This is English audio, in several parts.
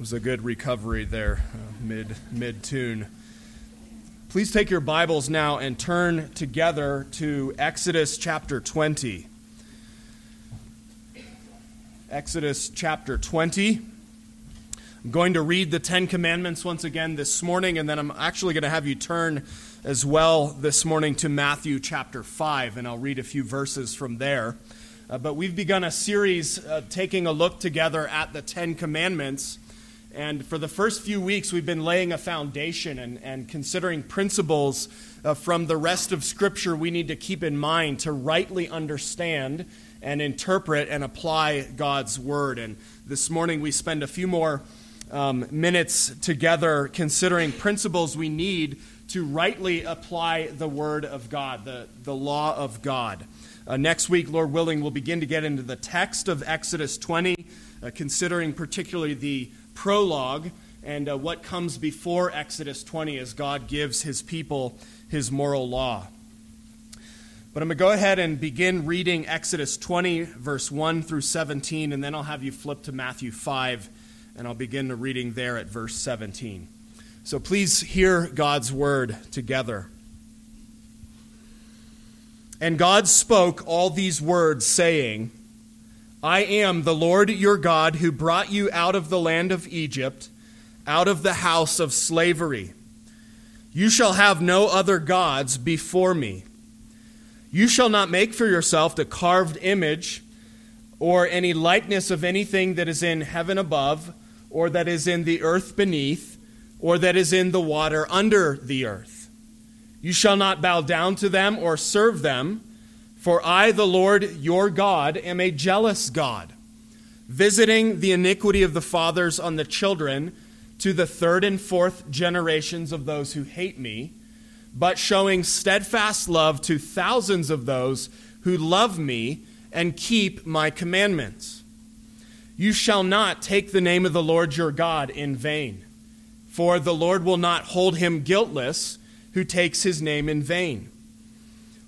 was a good recovery there, uh, mid mid tune. Please take your Bibles now and turn together to Exodus chapter 20. Exodus chapter 20. I'm going to read the Ten Commandments once again this morning, and then I'm actually going to have you turn as well this morning to Matthew chapter 5, and I'll read a few verses from there. Uh, but we've begun a series uh, taking a look together at the Ten Commandments and for the first few weeks, we've been laying a foundation and, and considering principles uh, from the rest of Scripture we need to keep in mind to rightly understand and interpret and apply God's Word. And this morning, we spend a few more um, minutes together considering principles we need to rightly apply the Word of God, the, the law of God. Uh, next week, Lord willing, we'll begin to get into the text of Exodus 20, uh, considering particularly the prologue and uh, what comes before Exodus 20 as God gives his people his moral law. But I'm going to go ahead and begin reading Exodus 20, verse 1 through 17, and then I'll have you flip to Matthew 5, and I'll begin the reading there at verse 17. So please hear God's word together. And God spoke all these words, saying, I am the Lord your God who brought you out of the land of Egypt, out of the house of slavery. You shall have no other gods before me. You shall not make for yourself a carved image or any likeness of anything that is in heaven above, or that is in the earth beneath, or that is in the water under the earth. You shall not bow down to them or serve them. For I, the Lord your God, am a jealous God, visiting the iniquity of the fathers on the children to the third and fourth generations of those who hate me, but showing steadfast love to thousands of those who love me and keep my commandments. You shall not take the name of the Lord your God in vain, for the Lord will not hold him guiltless who takes his name in vain.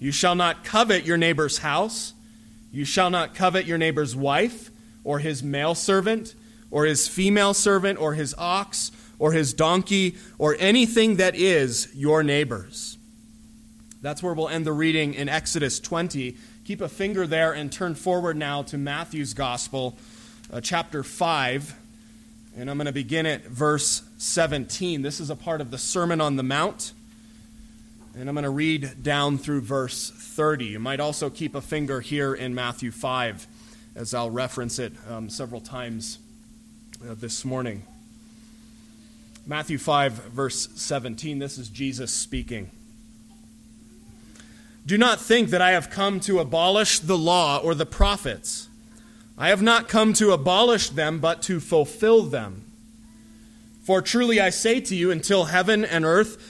You shall not covet your neighbor's house. You shall not covet your neighbor's wife, or his male servant, or his female servant, or his ox, or his donkey, or anything that is your neighbor's. That's where we'll end the reading in Exodus 20. Keep a finger there and turn forward now to Matthew's Gospel, uh, chapter 5. And I'm going to begin at verse 17. This is a part of the Sermon on the Mount. And I'm going to read down through verse 30. You might also keep a finger here in Matthew 5, as I'll reference it um, several times uh, this morning. Matthew 5, verse 17. This is Jesus speaking. Do not think that I have come to abolish the law or the prophets. I have not come to abolish them, but to fulfill them. For truly I say to you, until heaven and earth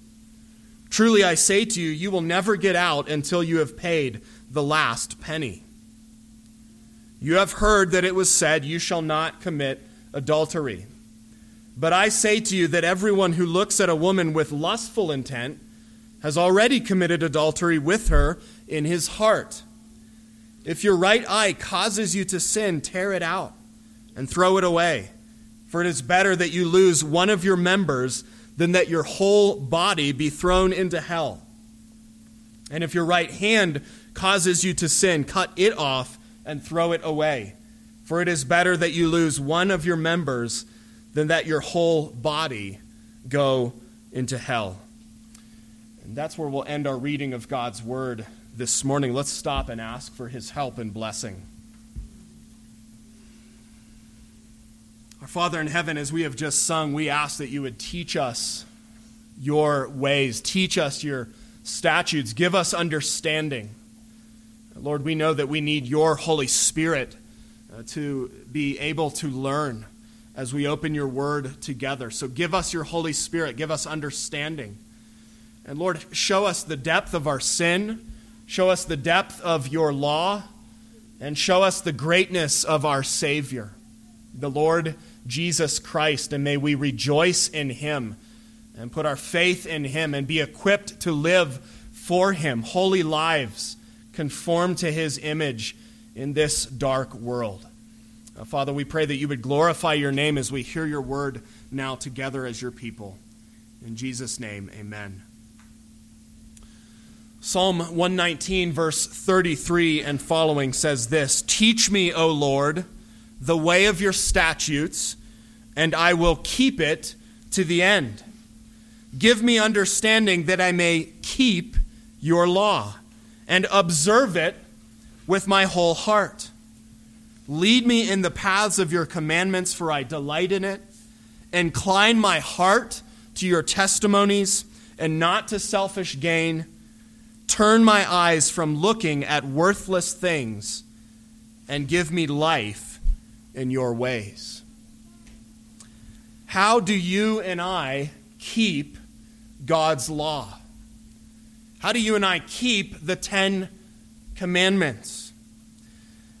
Truly I say to you, you will never get out until you have paid the last penny. You have heard that it was said, You shall not commit adultery. But I say to you that everyone who looks at a woman with lustful intent has already committed adultery with her in his heart. If your right eye causes you to sin, tear it out and throw it away. For it is better that you lose one of your members than that your whole body be thrown into hell. And if your right hand causes you to sin, cut it off and throw it away. For it is better that you lose one of your members than that your whole body go into hell. And that's where we'll end our reading of God's word this morning. Let's stop and ask for his help and blessing. Our Father in heaven, as we have just sung, we ask that you would teach us your ways, teach us your statutes, give us understanding. Lord, we know that we need your Holy Spirit uh, to be able to learn as we open your word together. So give us your Holy Spirit, give us understanding. And Lord, show us the depth of our sin, show us the depth of your law, and show us the greatness of our Savior, the Lord Jesus Christ. And may we rejoice in him and put our faith in him and be equipped to live for him, holy lives conformed to his image in this dark world. Uh, Father, we pray that you would glorify your name as we hear your word now together as your people. In Jesus' name, amen. Psalm 119, verse 33 and following says this Teach me, O Lord, the way of your statutes, and I will keep it to the end. Give me understanding that I may keep your law and observe it with my whole heart. Lead me in the paths of your commandments, for I delight in it. Incline my heart to your testimonies and not to selfish gain. Turn my eyes from looking at worthless things and give me life in your ways. How do you and I keep God's law? How do you and I keep the Ten Commandments?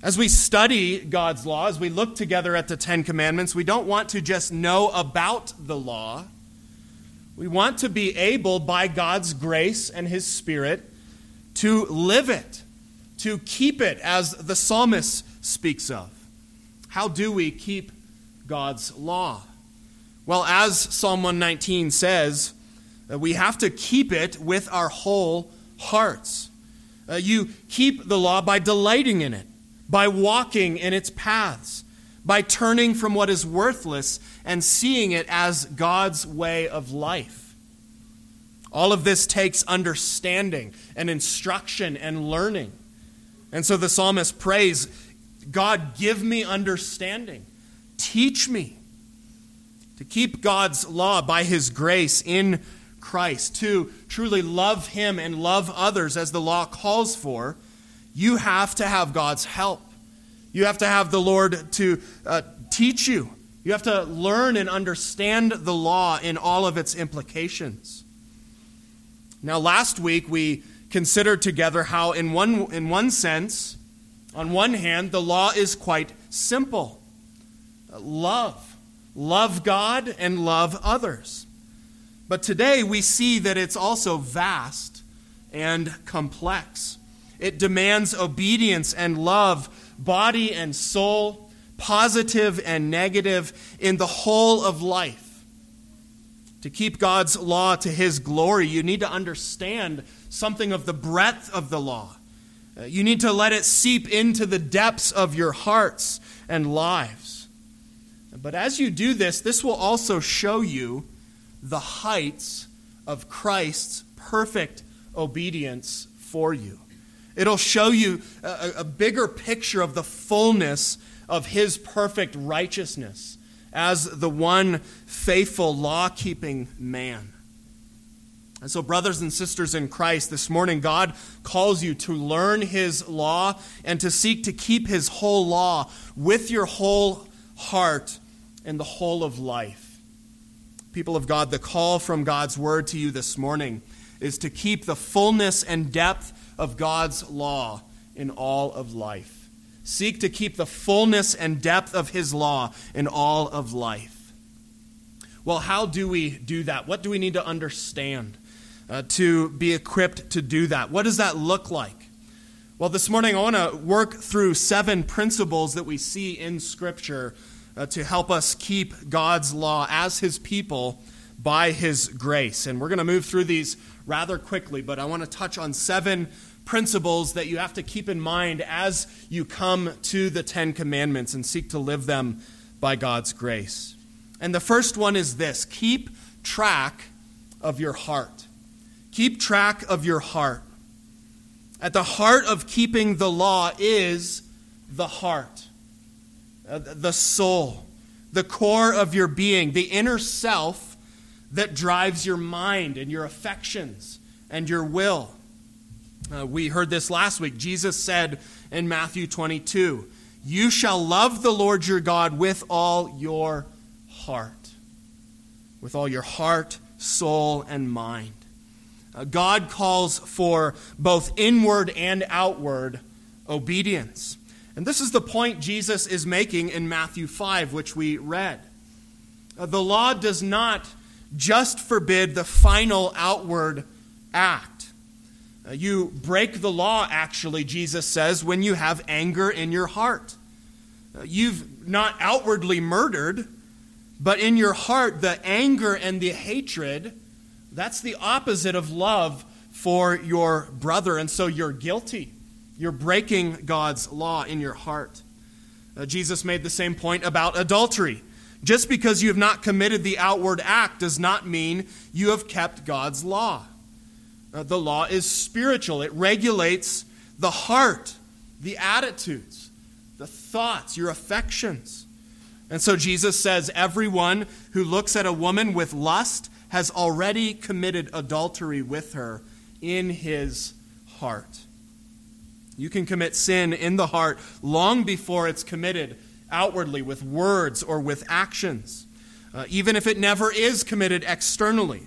As we study God's law, as we look together at the Ten Commandments, we don't want to just know about the law. We want to be able, by God's grace and His Spirit, to live it, to keep it, as the psalmist speaks of. How do we keep God's law? Well, as Psalm 119 says, uh, we have to keep it with our whole hearts. Uh, you keep the law by delighting in it, by walking in its paths, by turning from what is worthless and seeing it as God's way of life. All of this takes understanding and instruction and learning. And so the psalmist prays, God, give me understanding. Teach me to keep God's law by his grace in Christ, to truly love Him and love others as the law calls for, you have to have God's help. You have to have the Lord to uh, teach you. You have to learn and understand the law in all of its implications. Now, last week we considered together how, in one, in one sense, on one hand, the law is quite simple love. Love God and love others. But today we see that it's also vast and complex. It demands obedience and love, body and soul, positive and negative, in the whole of life. To keep God's law to his glory, you need to understand something of the breadth of the law. Uh, you need to let it seep into the depths of your hearts and lives. But as you do this, this will also show you the heights of Christ's perfect obedience for you. It'll show you a, a, bigger picture of the fullness of his perfect righteousness as the one faithful law keeping man. And so, brothers and sisters in Christ, this morning God calls you to learn His law and to seek to keep His whole law with your whole heart and the whole of life. People of God, the call from God's word to you this morning is to keep the fullness and depth of God's law in all of life. Seek to keep the fullness and depth of His law in all of life. Well, how do we do that? What do we need to understand uh, to be equipped to do that? What does that look like? Well, this morning I want to work through seven principles that we see in Scripture uh, to help us keep God's law as His people by His grace. And we're going to move through these rather quickly, but I want to touch on seven principles that you have to keep in mind as you come to the Ten Commandments and seek to live them by God's grace. And the first one is this keep track of your heart. Keep track of your heart. At the heart of keeping the law is the heart, uh, the soul, the core of your being, the inner self that drives your mind and your affections and your will. Uh, we heard this last week. Jesus said in Matthew 22 You shall love the Lord your God with all your heart, with all your heart, soul, and mind. Uh, God calls for both inward and outward obedience. And this is the point Jesus is making in Matthew 5, which we read. Uh, the law does not just forbid the final outward act. Uh, you break the law, actually, Jesus says, when you have anger in your heart. You've not outwardly murdered, but in your heart, the anger and the hatred, that's the opposite of love for your brother. And so you're guilty. You're breaking God's law in your heart. Uh, Jesus made the same point about adultery. Just because you have not committed the outward act does not mean you have kept God's law. Uh, the law is spiritual, it regulates the heart, the attitudes, the thoughts, your affections. And so Jesus says, Everyone who looks at a woman with lust has already committed adultery with her in his heart. You can commit sin in the heart long before it's committed outwardly with words or with actions, uh, even if it never is committed externally.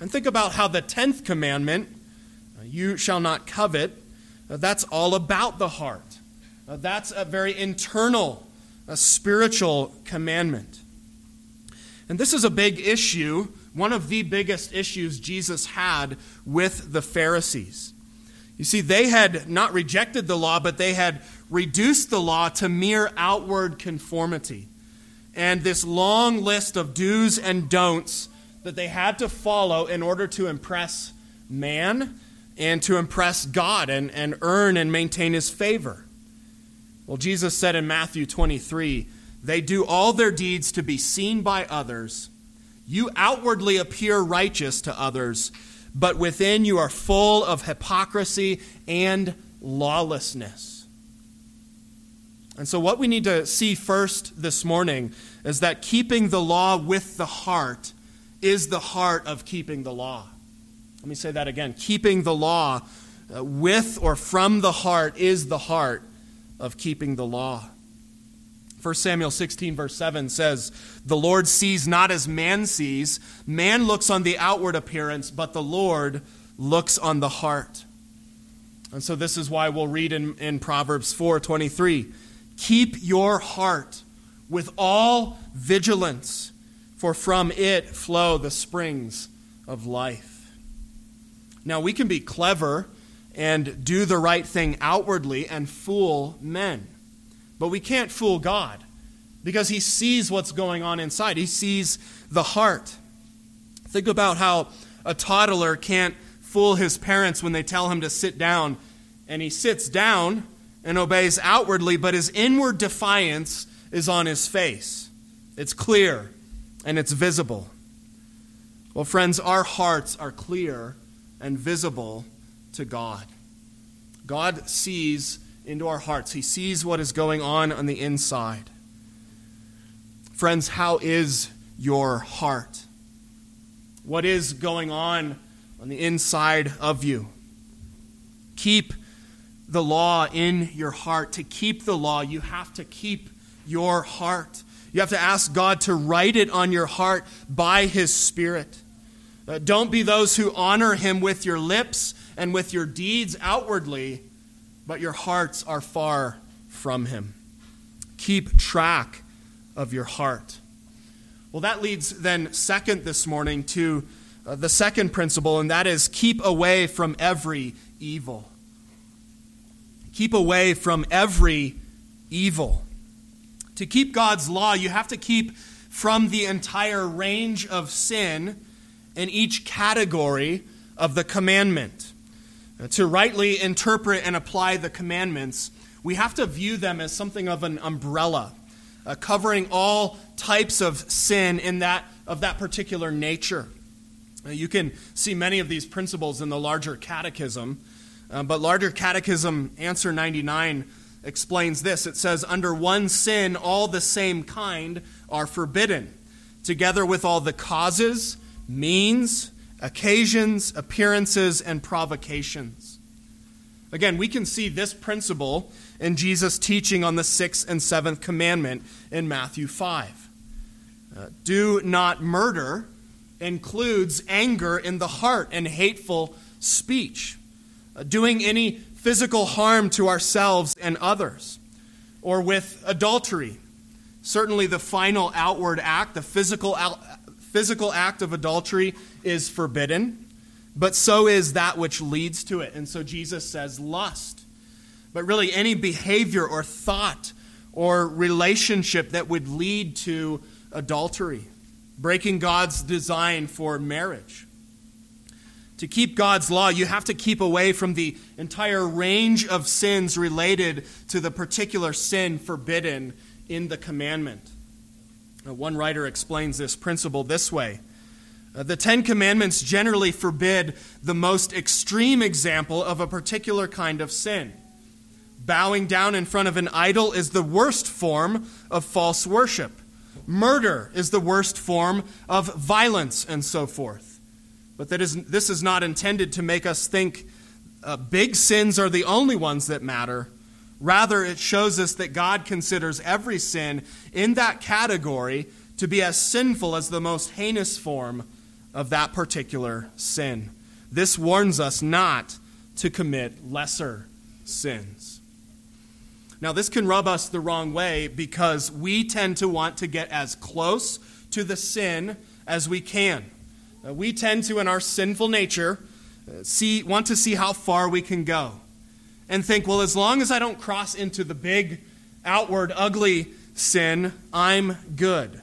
And think about how the 10th commandment, uh, you shall not covet, uh, that's all about the heart. Uh, that's a very internal, a spiritual commandment. And this is a big issue, one of the biggest issues Jesus had with the Pharisees. You see, they had not rejected the law, but they had reduced the law to mere outward conformity. And this long list of do's and don'ts that they had to follow in order to impress man and to impress God and, and earn and maintain his favor. Well, Jesus said in Matthew 23 they do all their deeds to be seen by others. You outwardly appear righteous to others, but within you are full of hypocrisy and lawlessness. And so, what we need to see first this morning is that keeping the law with the heart is the heart of keeping the law. Let me say that again. Keeping the law uh, with or from the heart is the heart of keeping the law. 1 Samuel 16, verse 7 says, The Lord sees not as man sees. Man looks on the outward appearance, but the Lord looks on the heart. And so this is why we'll read in, in Proverbs 4 23 Keep your heart with all vigilance for from it flow the springs of life. Now, we can be clever and do the right thing outwardly and fool men, but we can't fool God because He sees what's going on inside, He sees the heart. Think about how a toddler can't fool his parents when they tell him to sit down, and he sits down and obeys outwardly, but his inward defiance is on his face. It's clear and it's visible. Well, friends, our hearts are clear and visible to God. God sees into our hearts, He sees what is going on on the inside. Friends, how is your heart? What is going on on the inside of you? Keep the law in your heart. To keep the law, you have to keep your heart. You have to ask God to write it on your heart by His Spirit. Uh, don't be those who honor Him with your lips and with your deeds outwardly, but your hearts are far from Him. Keep track of your heart. Well, that leads then, second this morning, to uh, the second principle, and that is keep away from every evil. Keep away from every evil. To keep God's law, you have to keep from the entire range of sin in each category of the commandment. To rightly interpret and apply the commandments, we have to view them as something of an umbrella, uh, covering all types of sin in that, of that particular nature. Uh, you can see many of these principles in the larger catechism, uh, but larger catechism answer 99 explains this. It says, Under one sin, all the same kind are forbidden, together with all the causes, means, occasions, appearances, and provocations. Again, we can see this principle in Jesus' teaching on the sixth and seventh commandment in Matthew 5. Uh, do not murder includes anger in the heart and hateful speech, uh, doing any physical harm to ourselves and others, or with adultery. Certainly, the final outward act, the physical, physical act of adultery, is forbidden, but so is that which leads to it. And so Jesus says lust. But really, any behavior or thought or relationship that would lead to adultery, breaking God's design for marriage. To keep God's law, you have to keep away from the entire range of sins related to the particular sin forbidden in the commandment. Uh, one writer explains this principle this way uh, The Ten Commandments generally forbid the most extreme example of a particular kind of sin. Bowing down in front of an idol is the worst form of false worship. Murder is the worst form of violence, and so forth. But that is, this is not intended to make us think uh, big sins are the only ones that matter. Rather, it shows us that God considers every sin in that category to be as sinful as the most heinous form of that particular sin. This warns us not to commit lesser sins. Now, this can rub us the wrong way because we tend to want to get as close to the sin as we can. Uh, we tend to, in our sinful nature, uh, see, want to see how far we can go and think, well, as long as I don't cross into the big, outward, ugly sin, I'm good.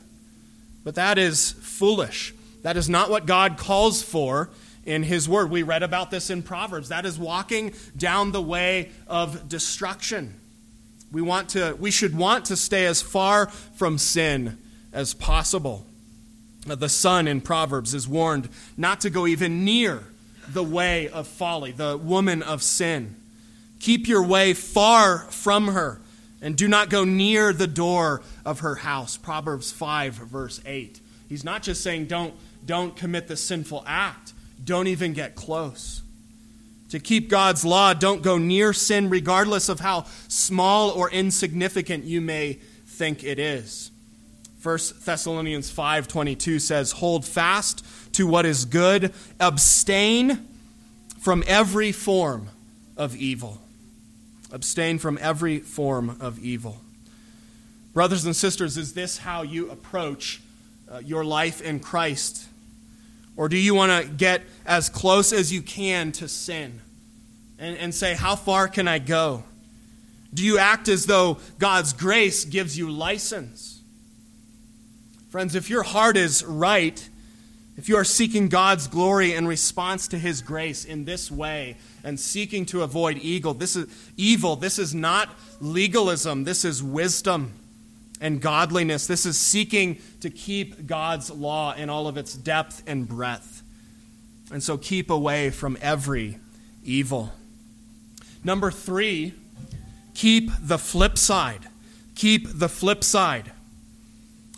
But that is foolish. That is not what God calls for in His Word. We read about this in Proverbs. That is walking down the way of destruction. We, want to, we should want to stay as far from sin as possible. Uh, the son in Proverbs is warned not to go even near the way of folly, the woman of sin. Keep your way far from her and do not go near the door of her house. Proverbs 5, verse 8. He's not just saying don't, don't commit the sinful act, don't even get close. To keep God's law, don't go near sin, regardless of how small or insignificant you may think it is. 1 Thessalonians 5:22 says, "Hold fast to what is good, abstain from every form of evil." Abstain from every form of evil. Brothers and sisters, is this how you approach uh, your life in Christ? Or do you want to get as close as you can to sin and, and say, How far can I go? Do you act as though God's grace gives you license? Friends, if your heart is right, if you are seeking God's glory in response to his grace in this way and seeking to avoid evil, this is evil. This is not legalism. This is wisdom and godliness. This is seeking to keep God's law in all of its depth and breadth. And so keep away from every evil. Number 3, keep the flip side. Keep the flip side.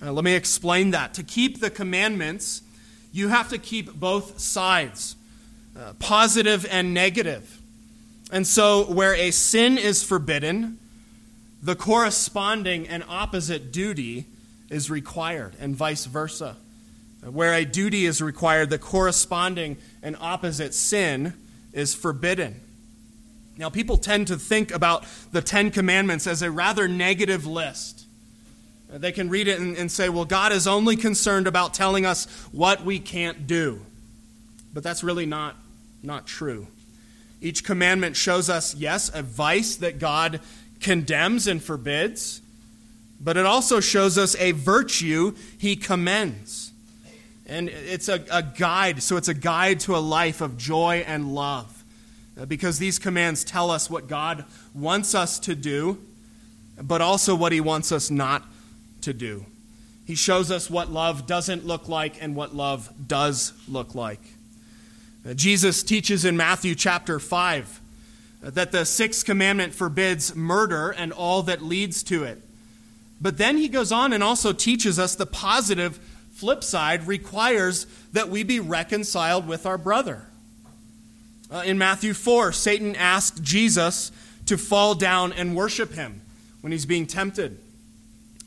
Uh, let me explain that. To keep the commandments, you have to keep both sides, uh, positive and negative. And so, where a sin is forbidden, the corresponding and opposite duty is required, and vice versa. Where a duty is required, the corresponding and opposite sin is forbidden. Now, people tend to think about the Ten Commandments as a rather negative list. They can read it and, and, say, well, God is only concerned about telling us what we can't do. But that's really not, not true. Each commandment shows us, yes, a vice that God condemns and forbids, but it also shows us a virtue he commends. And it's a, a guide, so it's a guide to a life of joy and love. Uh, because these commands tell us what God wants us to do, but also what he wants us not to do. He shows us what love doesn't look like and what love does look like. Uh, Jesus teaches in Matthew chapter 5 uh, that the sixth commandment forbids murder and all that leads to it. But then he goes on and also teaches us the positive flip side requires that we be reconciled with our brother. Uh, in Matthew 4, Satan asked Jesus to fall down and worship him when he's being tempted.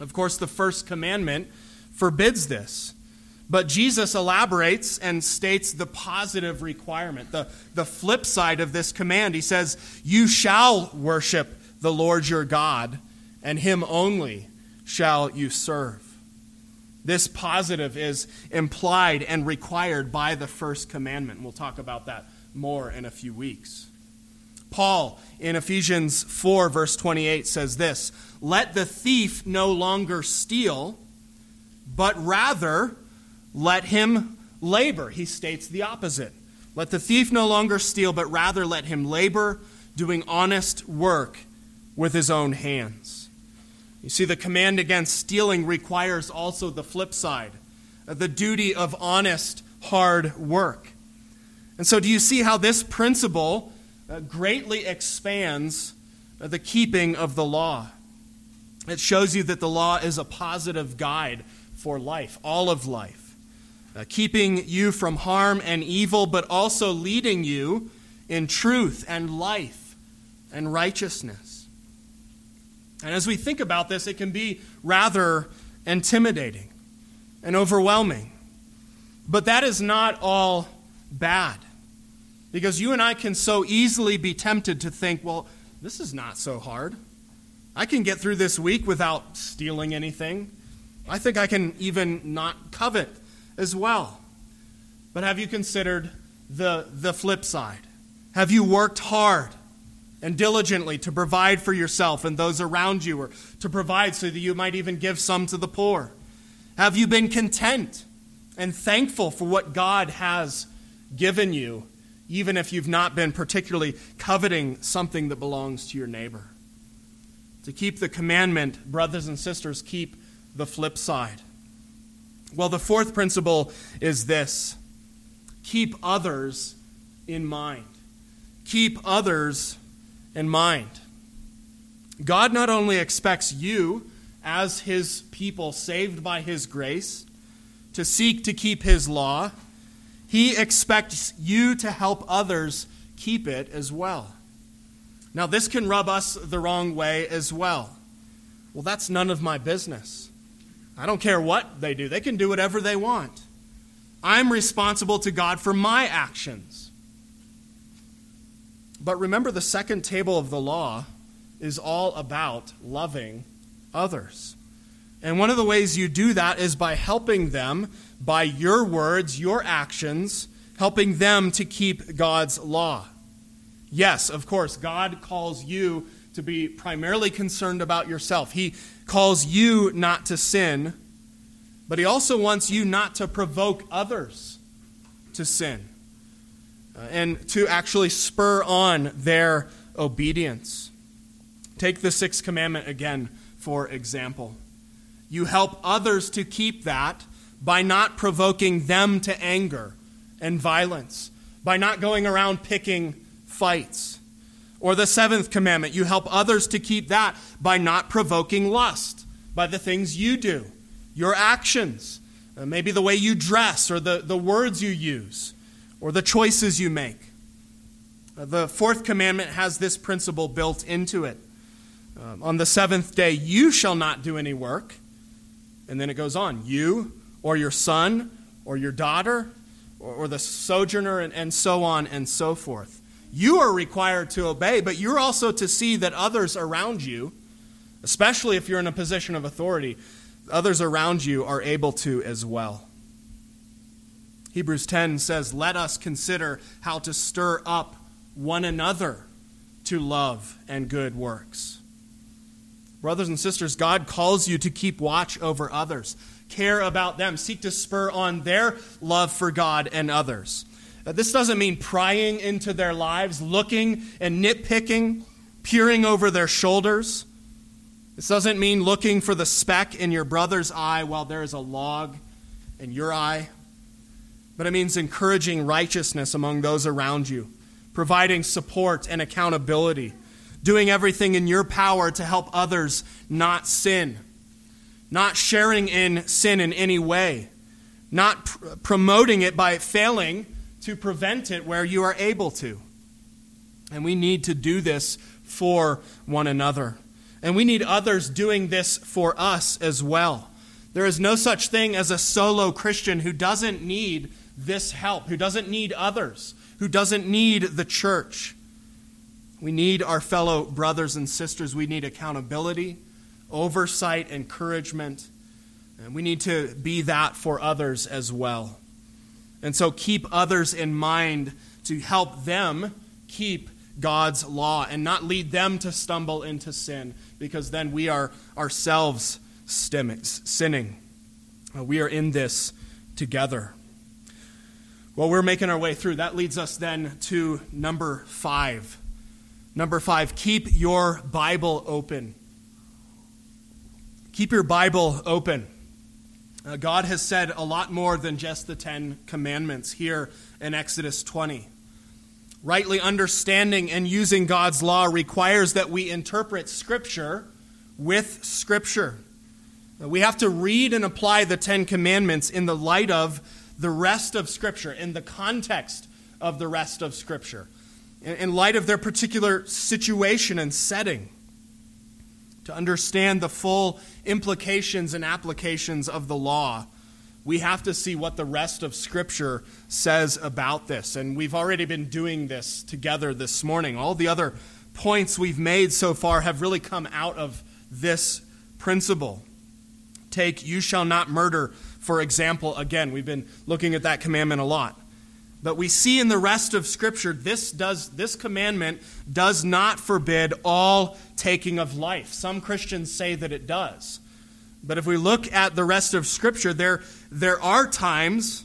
Of course, the first commandment forbids this. But Jesus elaborates and states the positive requirement, the, the flip side of this command. He says, You shall worship the Lord your God, and him only shall you serve. This positive is implied and required by the first commandment. We'll talk about that more in a few weeks. Paul in Ephesians 4, verse 28 says this Let the thief no longer steal, but rather let him labor. He states the opposite. Let the thief no longer steal, but rather let him labor, doing honest work with his own hands. You see, the command against stealing requires also the flip side the duty of honest, hard work. And so, do you see how this principle uh, greatly expands uh, the keeping of the law. It shows you that the law is a positive guide for life, all of life, uh, keeping you from harm and evil, but also leading you in truth and life and righteousness. And as we think about this, it can be rather intimidating and overwhelming. But that is not all bad. Because you and I can so easily be tempted to think, well, this is not so hard. I can get through this week without stealing anything. I think I can even not covet as well. But have you considered the, the flip side? Have you worked hard and diligently to provide for yourself and those around you, or to provide so that you might even give some to the poor? Have you been content and thankful for what God has given you even if you've not been particularly coveting something that belongs to your neighbor. To keep the commandment, brothers and sisters, keep the flip side. Well, the fourth principle is this keep others in mind. Keep others in mind. God not only expects you, as his people saved by his grace, to seek to keep his law, he expects you to help others keep it as well. Now, this can rub us the wrong way as well. Well, that's none of my business. I don't care what they do, they can do whatever they want. I'm responsible to God for my actions. But remember, the second table of the law is all about loving others. And one of the ways you do that is by helping them by your words, your actions, helping them to keep God's law. Yes, of course, God calls you to be primarily concerned about yourself. He calls you not to sin, but He also wants you not to provoke others to sin uh, and to actually spur on their obedience. Take the sixth commandment again, for example. You help others to keep that by not provoking them to anger and violence, by not going around picking fights. Or the seventh commandment, you help others to keep that by not provoking lust, by the things you do, your actions, uh, maybe the way you dress, or the, the words you use, or the choices you make. Uh, the fourth commandment has this principle built into it. Um, on the seventh day, you shall not do any work. And then it goes on you, or your son, or your daughter, or, or the sojourner, and, and so on and so forth. You are required to obey, but you're also to see that others around you, especially if you're in a position of authority, others around you are able to as well. Hebrews 10 says, Let us consider how to stir up one another to love and good works. Brothers and sisters, God calls you to keep watch over others, care about them, seek to spur on their love for God and others. This doesn't mean prying into their lives, looking and nitpicking, peering over their shoulders. This doesn't mean looking for the speck in your brother's eye while there is a log in your eye. But it means encouraging righteousness among those around you, providing support and accountability, doing everything in your power to help others not sin, not sharing in sin in any way, not pr- promoting it by failing to prevent it where you are able to. And we need to do this for one another. And we need others doing this for us as well. There is no such thing as a solo Christian who doesn't need this help, who doesn't need others, who doesn't need the church. We need our fellow brothers and sisters. We need accountability, oversight, encouragement. And we need to be that for others as well. And so keep others in mind to help them keep God's law and not lead them to stumble into sin, because then we are ourselves sinning. Uh, we are in this together. Well, we're making our way through. That leads us then to number five. Number five, keep your Bible open. Keep your Bible open. Uh, God has said a lot more than just the Ten Commandments here in Exodus 20. Rightly understanding and using God's law requires that we interpret Scripture with Scripture. Uh, we have to read and apply the Ten Commandments in the light of the rest of Scripture, in the context of the rest of Scripture, in, in light of their particular situation and setting to understand the full implications and applications of the law, we have to see what the rest of Scripture says about this. And we've already been doing this together this morning. All the other points we've made so far have really come out of this principle. Take, you shall not murder, for example. Again, we've been looking at that commandment a lot. But we see in the rest of Scripture, this, does, this commandment does not forbid all taking of life. Some Christians say that it does. But if we look at the rest of Scripture, there, there are times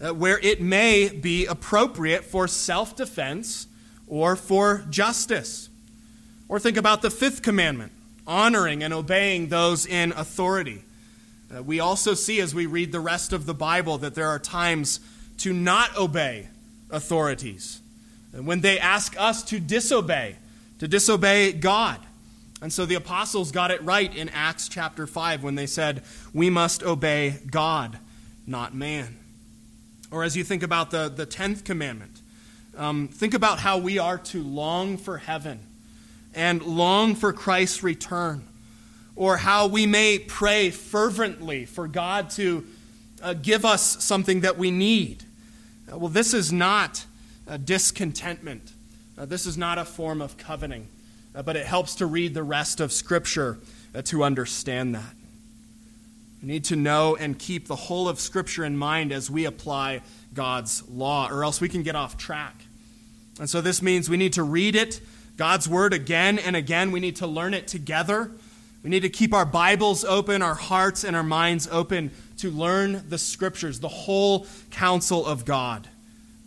uh, where it may be appropriate for self defense or for justice. Or think about the fifth commandment honoring and obeying those in authority. Uh, we also see as we read the rest of the Bible that there are times to not obey authorities. And when they ask us to disobey, to disobey God. And so the apostles got it right in Acts chapter 5 when they said, We must obey God, not man. Or as you think about the, the 10th commandment, um, think about how we are to long for heaven and long for Christ's return. Or how we may pray fervently for God to uh, give us something that we need. Uh, well, this is not discontentment. Uh, this is not a form of coveting, uh, but it helps to read the rest of Scripture uh, to understand that. We need to know and keep the whole of Scripture in mind as we apply God's law, or else we can get off track. And so this means we need to read it, God's Word, again and again. We need to learn it together. We need to keep our Bibles open, our hearts and our minds open to learn the Scriptures, the whole counsel of God.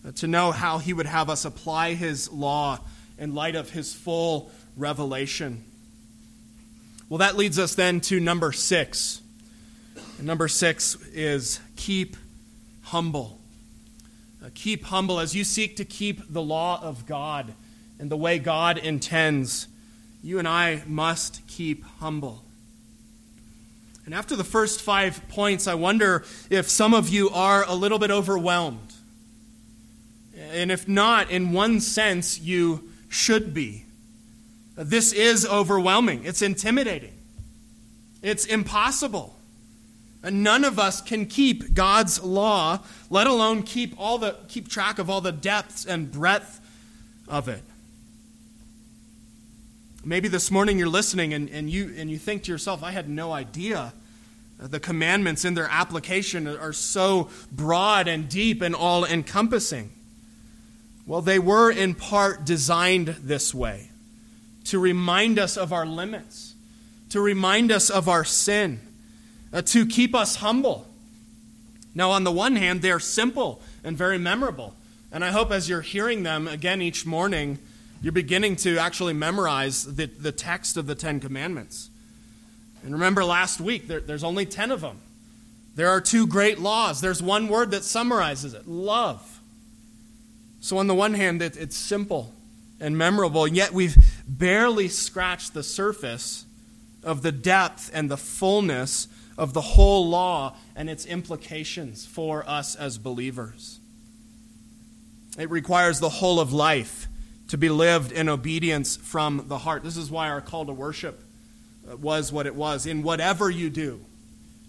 uh, to know how he would have us apply his law in light of his full revelation. Well, that leads us then to number six. And number six is keep humble. Uh, keep humble as you seek to keep the law of God and the way God intends. You and I must keep humble. And after the first five points, I wonder if some of you are a little bit overwhelmed. And if not, in one sense, you should be. This is overwhelming, it's intimidating, it's impossible. None of us can keep God's law, let alone keep all the keep track of all the depths and breadth of it. Maybe this morning you're listening and, and, you, and you think to yourself, I had no idea. The commandments in their application are so broad and deep and all encompassing. Well, they were in part designed this way to remind us of our limits, to remind us of our sin uh, to keep us humble. Now, on the one hand, they're simple and very memorable. And I hope as you're hearing them again each morning, you're beginning to actually memorize the, the text of the Ten Commandments. And remember last week, there, there's only 10 of them. There are two great laws. There's one word that summarizes it love. So, on the one hand, it, it's simple and memorable, yet we've barely scratched the surface of the depth and the fullness of the whole law and its implications for us as believers. It requires the whole of life to be lived in obedience from the heart. This is why our call to worship uh, was what it was. In whatever you do,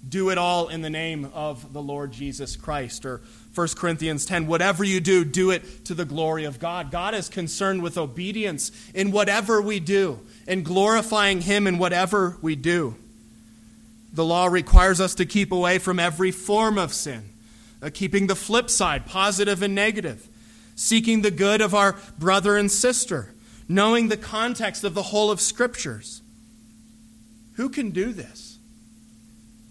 do it all in the name of the Lord Jesus Christ. Or 1 Corinthians 10, whatever you do, do it to the glory of God. God is concerned with obedience in whatever we do and glorifying Him in whatever we do. The law requires us to keep away from every form of sin, uh, keeping the flip side, positive and negative, seeking the good of our brother and sister, knowing the context of the whole of Scriptures. Who can do this?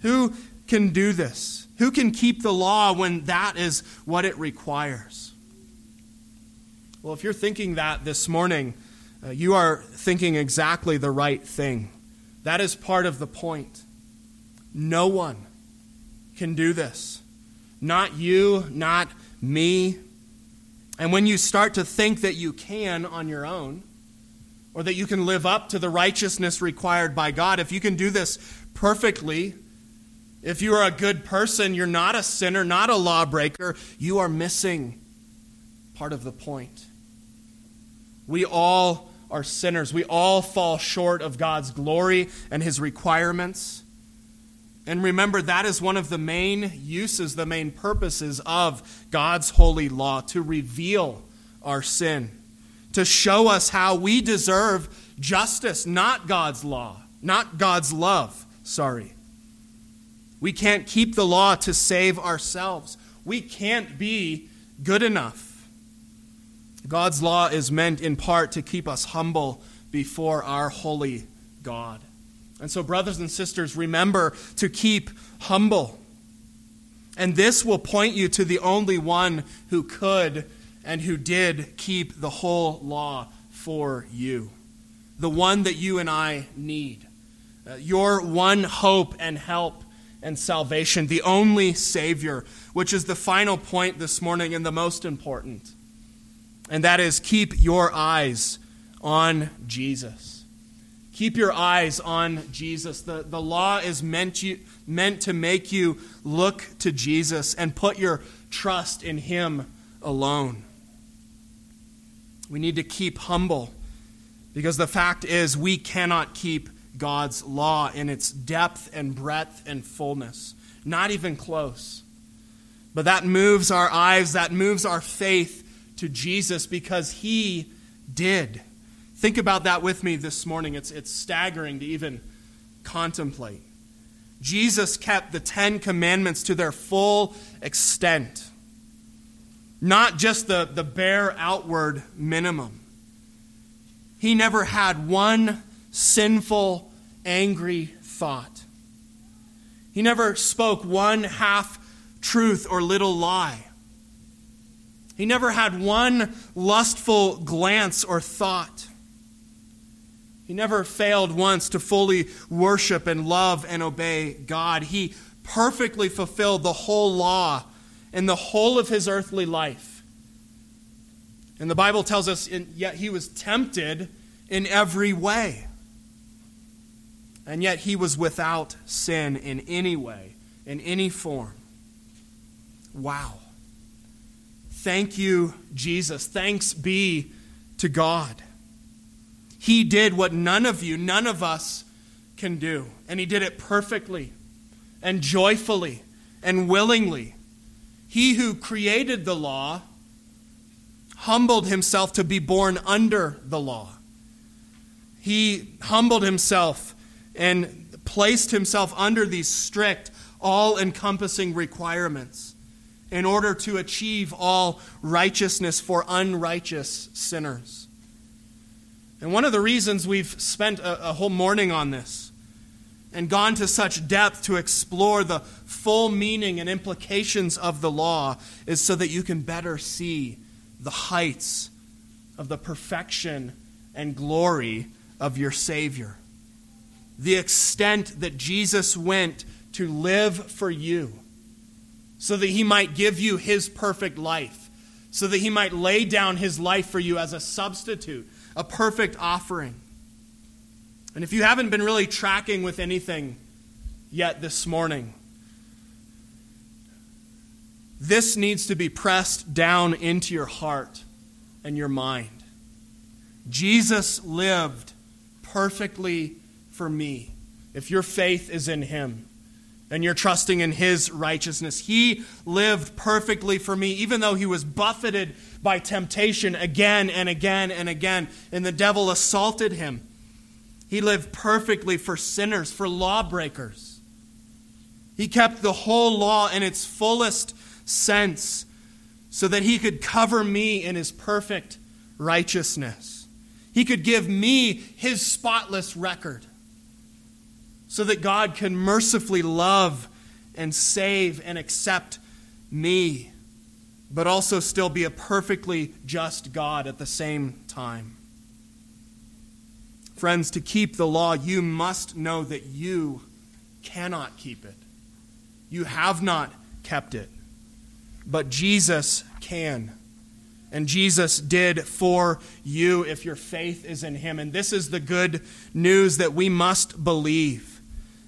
Who can do this? Who can keep the law when that is what it requires? Well, if you're thinking that this morning, uh, you are thinking exactly the right thing. That is part of the point. No one can do this. Not you, not me. And when you start to think that you can on your own, or that you can live up to the righteousness required by God, if you can do this perfectly, if you are a good person, you're not a sinner, not a lawbreaker, you are missing part of the point. We all are sinners. We all fall short of God's glory and his requirements. And remember, that is one of the main uses, the main purposes of God's holy law to reveal our sin, to show us how we deserve justice, not God's law, not God's love. Sorry. We can't keep the law to save ourselves. We can't be good enough. God's law is meant in part to keep us humble before our holy God. And so, brothers and sisters, remember to keep humble. And this will point you to the only one who could and who did keep the whole law for you. The one that you and I need. Uh, your one hope and help and salvation. The only Savior, which is the final point this morning and the most important. And that is keep your eyes on Jesus. Keep your eyes on Jesus. The, the law is meant, you, meant to make you look to Jesus and put your trust in Him alone. We need to keep humble because the fact is we cannot keep God's law in its depth and breadth and fullness. Not even close. But that moves our eyes, that moves our faith to Jesus because He did. Think about that with me this morning. It's, it's staggering to even contemplate. Jesus kept the Ten Commandments to their full extent, not just the, the bare outward minimum. He never had one sinful, angry thought. He never spoke one half truth or little lie. He never had one lustful glance or thought. He never failed once to fully worship and love and obey God. He perfectly fulfilled the whole law in the whole of his earthly life. And the Bible tells us, yet he was tempted in every way. And yet he was without sin in any way, in any form. Wow. Thank you, Jesus. Thanks be to God. He did what none of you, none of us can do. And he did it perfectly and joyfully and willingly. He who created the law humbled himself to be born under the law. He humbled himself and placed himself under these strict, all encompassing requirements in order to achieve all righteousness for unrighteous sinners. And one of the reasons we've spent a, a, whole morning on this and gone to such depth to explore the full meaning and implications of the law is so that you can better see the heights of the perfection and glory of your Savior. The extent that Jesus went to live for you, so that he might give you his perfect life, so that he might lay down his life for you as a substitute, a perfect offering. And if you haven't been really tracking with anything yet this morning, this needs to be pressed down into your heart and your mind. Jesus lived perfectly for me if your faith is in Him and you're trusting in His righteousness. He lived perfectly for me, even though He was buffeted by temptation again and again and again, and the devil assaulted Him. He lived perfectly for sinners, for lawbreakers. He kept the whole law in its fullest sense so that He could cover me in His perfect righteousness. He could give me His spotless record so that God can mercifully love and save and accept me, but also still be a perfectly just God at the same time. Friends, to keep the law, you must know that you cannot keep it. You have not kept it, but Jesus can. And Jesus did for you if your faith is in Him. And this is the good news that we must believe.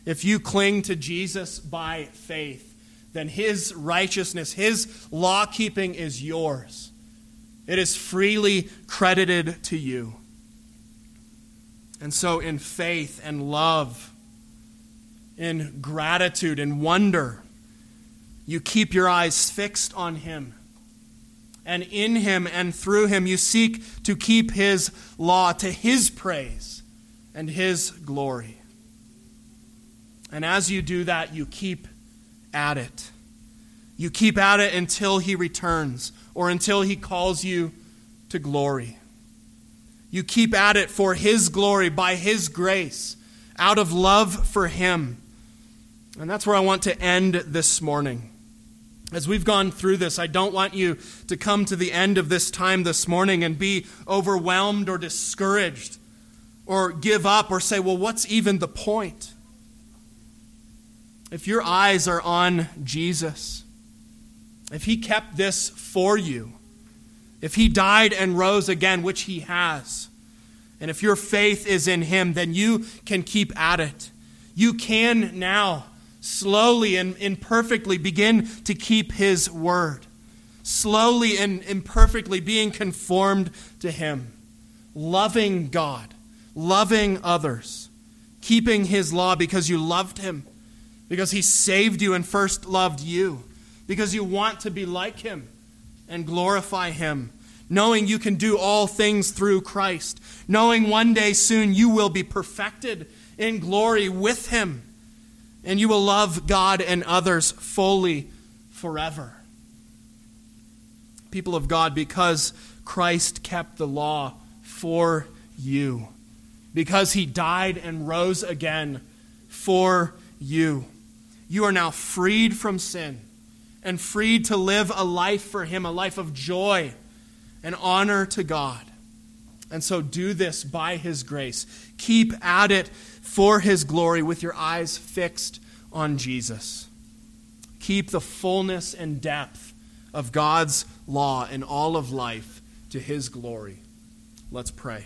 If you cling to Jesus by faith, then his righteousness, his law keeping is yours. It is freely credited to you. And so, in faith and love, in gratitude and wonder, you keep your eyes fixed on him. And in him and through him, you seek to keep his law to his praise and his glory. And as you do that, you keep at it. You keep at it until he returns or until he calls you to glory. You keep at it for his glory, by his grace, out of love for him. And that's where I want to end this morning. As we've gone through this, I don't want you to come to the end of this time this morning and be overwhelmed or discouraged or give up or say, well, what's even the point? If your eyes are on Jesus, if he kept this for you, if he died and rose again, which he has, and if your faith is in him, then you can keep at it. You can now slowly and imperfectly begin to keep his word. Slowly and imperfectly being conformed to him. Loving God, loving others, keeping his law because you loved him because he saved you and first loved you, because you want to be like him and glorify him, knowing you can do all things through Christ, knowing one day soon you will be perfected in glory with him, and you will love God and others fully forever. People of God, because Christ kept the law for you, because he died and rose again for you you are now freed from sin. and freed to live a life for Him, a life of joy and honor to God. And so do this by His grace. Keep at it for His glory with your eyes fixed on Jesus. Keep the fullness and depth of God's law in all of life to His glory. Let's pray.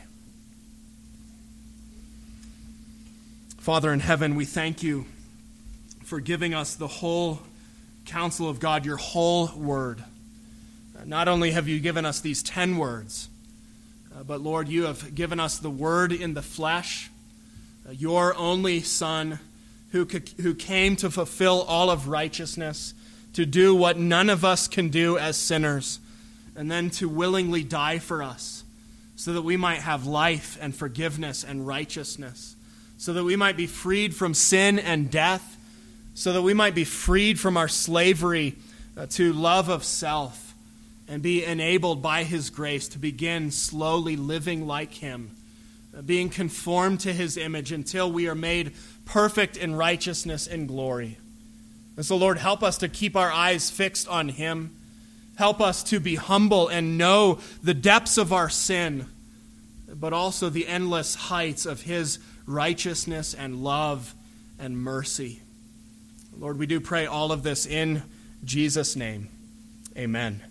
Father in heaven, we thank you for giving us the whole counsel of God, your whole word. Not only have you given us these ten words, uh, but Lord, you have given us the word in the flesh, uh, your only Son, who, who came to fulfill all of righteousness, to do what none of us can do as sinners, and then to willingly die for us, so that we might have life and forgiveness and righteousness, so that we might be freed from sin and death so that we might be freed from our slavery uh, to love of self and be enabled by His grace to begin slowly living like Him, uh, being conformed to His image until we are made perfect in righteousness and glory. And so, Lord, help us to keep our eyes fixed on Him. Help us to be humble and know the depths of our sin, but also the endless heights of His righteousness and love and mercy. Lord, we do pray all of this in Jesus' name. Amen.